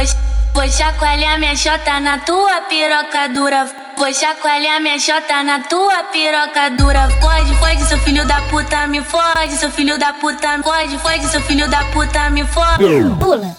Vou, vou chacoalhar minha chota na tua piroca dura. Vou chacoalhar minha chota na tua piroca dura. Pode, pode, seu filho da puta, me fode, seu filho da puta. Pode, pode, seu filho da puta, me fode. Pula.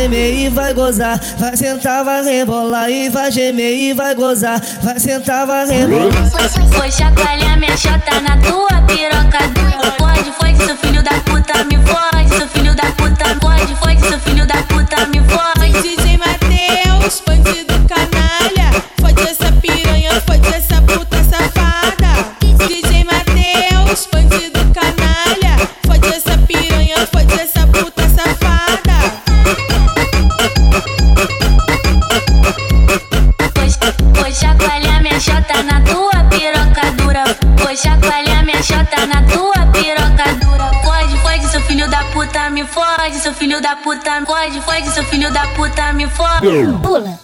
Gemer e vai gozar, vai sentar, vai rebolar e vai gemer e vai gozar, vai sentar, vai rebolar. Vou chacoalhar minha chota na tua piroca. Pode, pode, seu filho vou chacoalhar minha chota na tua piroca dura. Vou chacoalhar minha chota na tua piroca dura. Pode, pode, seu filho da puta, me fode, seu filho da puta. Pode, pode, seu filho da puta, me fode. Pula.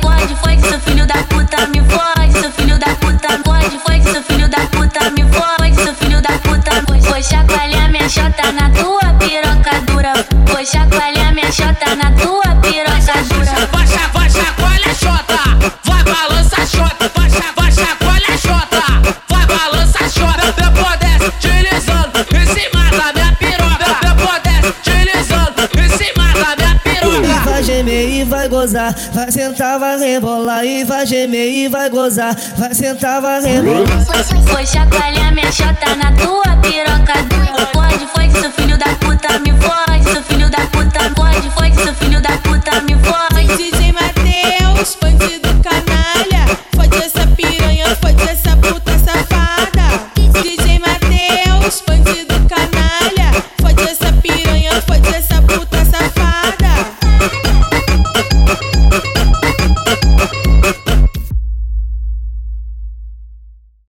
Pode, pode, seu filho da puta, me fode, seu filho da puta. Pode, pode, seu filho da puta, me fode, seu filho da puta. Vou, vou chacoalhar minha chota na tua piroca dura. Vou chacoalhar minha chota na tua piroca dura. Gemer e vai gozar, vai sentar, vai rebolar e vai gemer e vai gozar, vai sentar, vai rebolar. Vou chacoalhar minha chota na tua